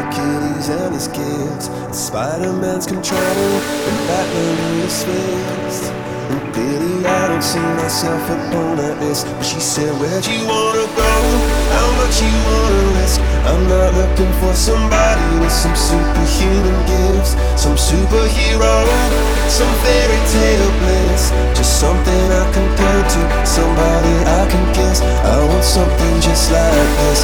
Achilles and his kids, and Spider-Man's control, and Batman in his fist. And Billy, I don't see myself upon that list. But she said, Where'd you wanna go? How much you wanna risk? I'm not looking for somebody with some superhuman gifts, some superhero, some fairy tale bliss. Just something I can turn to, somebody I can kiss. I want something just like this.